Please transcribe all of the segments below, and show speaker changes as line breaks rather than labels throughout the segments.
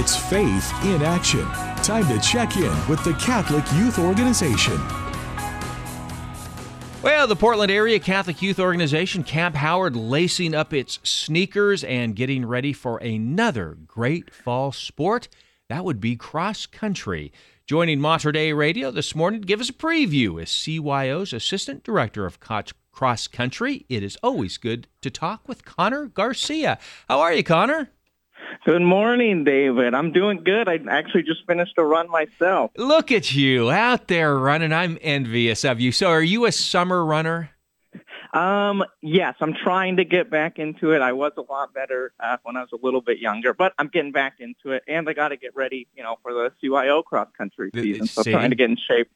It's faith in action. Time to check in with the Catholic Youth Organization.
Well, the Portland Area Catholic Youth Organization, Camp Howard, lacing up its sneakers and getting ready for another great fall sport. That would be cross country. Joining Mater Dei Radio this morning to give us a preview is CYO's Assistant Director of Cross Country. It is always good to talk with Connor Garcia. How are you, Connor?
Good morning, David. I'm doing good. I actually just finished a run myself.
Look at you out there running. I'm envious of you. So, are you a summer runner?
Um, yes, I'm trying to get back into it. I was a lot better uh, when I was a little bit younger, but I'm getting back into it, and I got to get ready, you know, for the CYO cross country season. So,
See?
trying to get in shape.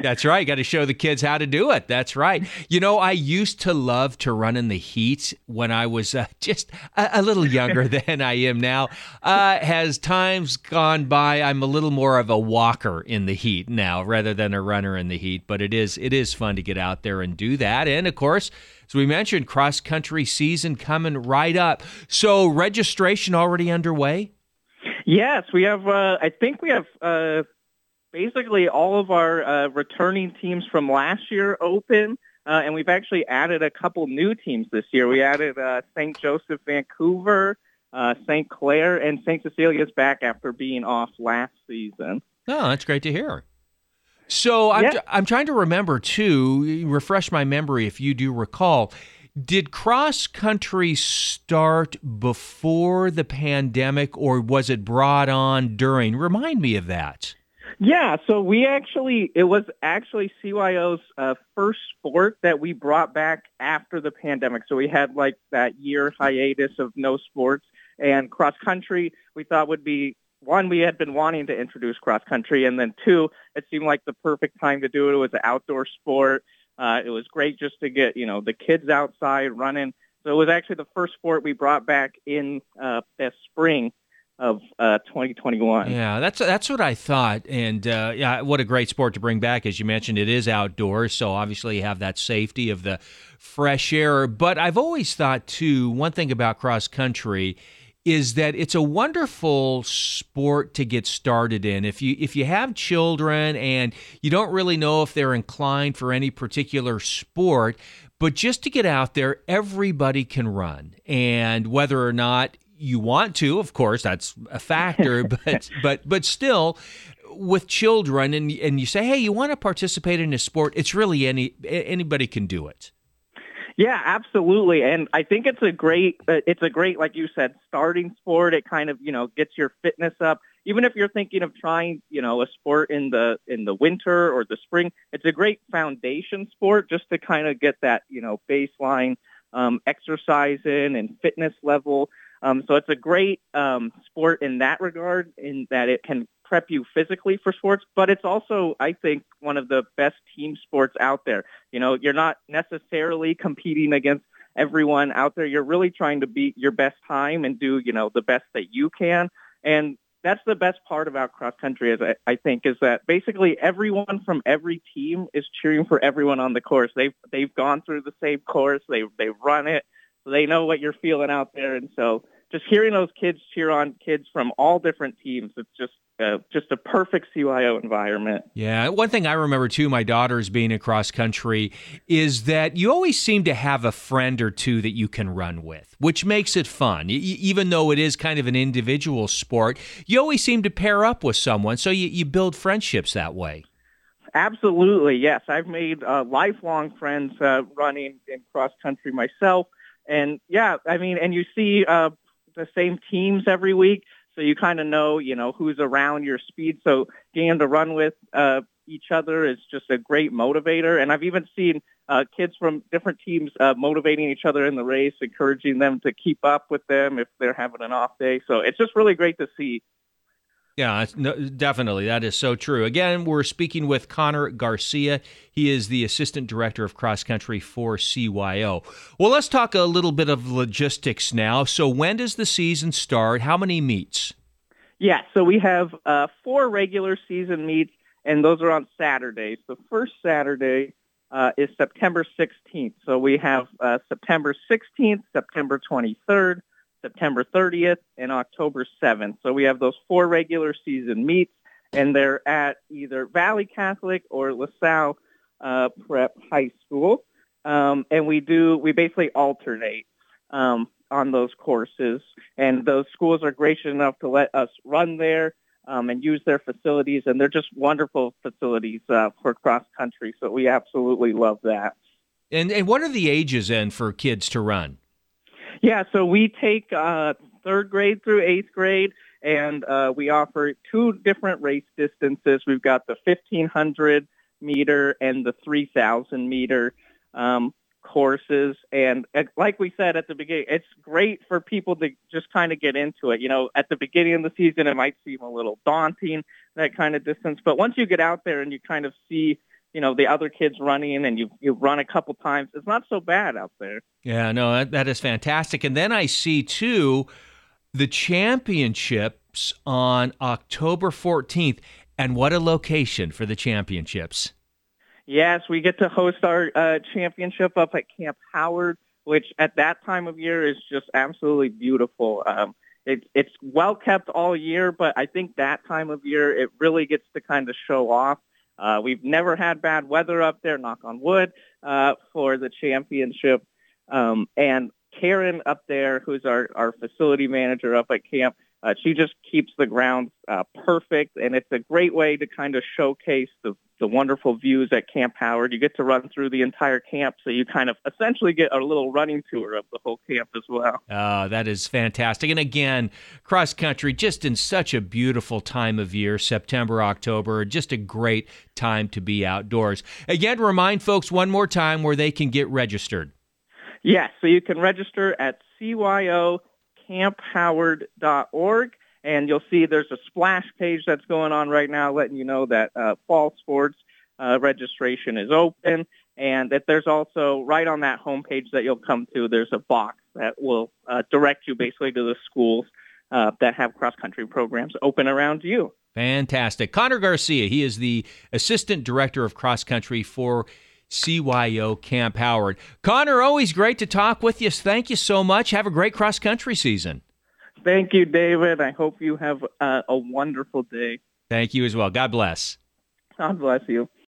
That's right. Got to show the kids how to do it. That's right. You know, I used to love to run in the heat when I was uh, just a, a, little younger than I am now. Uh, as times gone by, I'm a little more of a walker in the heat now rather than a runner in the heat. But it is it is fun to get out there and do that. And of course, as we mentioned, cross country season coming right up. So registration already underway.
Yes, we have. Uh, I think we have uh, basically all of our uh, returning teams from last year open. Uh, and we've actually added a couple new teams this year. We added uh, St. Joseph Vancouver, uh, St. Clare, and St. Cecilia's back after being off last season.
Oh, that's great to hear. So I'm, yeah. I'm trying to remember too, refresh my memory if you do recall. Did cross country start before the pandemic or was it brought on during? Remind me of that.
Yeah, so we actually, it was actually CYO's uh, first sport that we brought back after the pandemic. So we had like that year hiatus of no sports and cross country we thought would be one, we had been wanting to introduce cross country and then two, it seemed like the perfect time to do it. It was an outdoor sport. Uh, it was great just to get, you know, the kids outside running. So it was actually the first sport we brought back in uh, this spring of uh, 2021.
Yeah, that's that's what I thought, and uh, yeah, what a great sport to bring back. As you mentioned, it is outdoors, so obviously you have that safety of the fresh air. But I've always thought too, one thing about cross country is that it's a wonderful sport to get started in. If you if you have children and you don't really know if they're inclined for any particular sport, but just to get out there, everybody can run. And whether or not you want to, of course, that's a factor, but but but still with children and and you say, "Hey, you want to participate in a sport?" It's really any anybody can do it.
Yeah, absolutely. And I think it's a great uh, it's a great like you said starting sport. It kind of, you know, gets your fitness up. Even if you're thinking of trying, you know, a sport in the in the winter or the spring, it's a great foundation sport just to kind of get that, you know, baseline um, exercise in and fitness level. Um, so it's a great um, sport in that regard, in that it can prep you physically for sports, but it's also, I think, one of the best team sports out there. You know, you're not necessarily competing against everyone out there. You're really trying to beat your best time and do, you know, the best that you can. And that's the best part about cross country is I, I think is that basically everyone from every team is cheering for everyone on the course. They've they've gone through the same course. They they've run it. So they know what you're feeling out there. And so just hearing those kids cheer on kids from all different teams, it's just uh, just a perfect CYO environment.
Yeah, one thing I remember too, my daughters being across country, is that you always seem to have a friend or two that you can run with, which makes it fun. Y- even though it is kind of an individual sport, you always seem to pair up with someone, so you, you build friendships that way.
Absolutely, yes. I've made uh, lifelong friends uh, running in cross country myself, and yeah, I mean, and you see uh, the same teams every week, so you kind of know, you know, who's around your speed. So getting to run with uh, each other is just a great motivator. And I've even seen uh, kids from different teams uh, motivating each other in the race, encouraging them to keep up with them if they're having an off day. So it's just really great to see.
Yeah, no, definitely. That is so true. Again, we're speaking with Connor Garcia. He is the Assistant Director of Cross Country for CYO. Well, let's talk a little bit of logistics now. So, when does the season start? How many meets?
Yeah, so we have uh, four regular season meets, and those are on Saturdays. The first Saturday uh, is September 16th. So we have uh, September 16th, September 23rd, September 30th, and October 7th. So we have those four regular season meets, and they're at either Valley Catholic or LaSalle uh, Prep High School. Um, and we do, we basically alternate um, on those courses. And those schools are gracious enough to let us run there um, and use their facilities. And they're just wonderful facilities uh, for cross country. So we absolutely love that.
And, and what are the ages then for kids to run?
Yeah, so we take uh, third grade through eighth grade, and uh, we offer two different race distances. We've got the 1500 meter and the 3000 meter um, courses. And uh, like we said at the beginning, it's great for people to just kind of get into it. You know, at the beginning of the season, it might seem a little daunting, that kind of distance. But once you get out there and you kind of see – you know the other kids running and you you run a couple times. It's not so bad out there.
Yeah no that, that is fantastic. And then i see too the championships on october 14th and what a location for the championships.
Yes we get to host our uh, championship up at camp howard which at that time of year is just absolutely beautiful. Um, it, it's well kept all year but i think that time of year it really gets to kind of show off uh, we've never had bad weather up there, knock on wood, uh, for the championship. Um, and Karen up there, who's our, our facility manager up at camp, uh, she just keeps the grounds uh, perfect, and it's a great way to kind of showcase the the wonderful views at Camp Howard. You get to run through the entire camp, so you kind of essentially get a little running tour of the whole camp as well.
Oh, that is fantastic. And again, cross country, just in such a beautiful time of year, September, October, just a great time to be outdoors. Again, remind folks one more time where they can get registered.
Yes, so you can register at cyoCampHoward.org and you'll see there's a splash page that's going on right now letting you know that uh, fall sports uh, registration is open and that there's also right on that homepage that you'll come to there's a box that will uh, direct you basically to the schools uh, that have cross country programs open around you.
Fantastic. Connor garcia he is the assistant director of cross country for CYO Camp Howard. Connor, always great to talk with you. Thank you so much. Have a great cross country season.
Thank you, David. I hope you have uh, a wonderful day.
Thank you as well. God bless.
God bless you.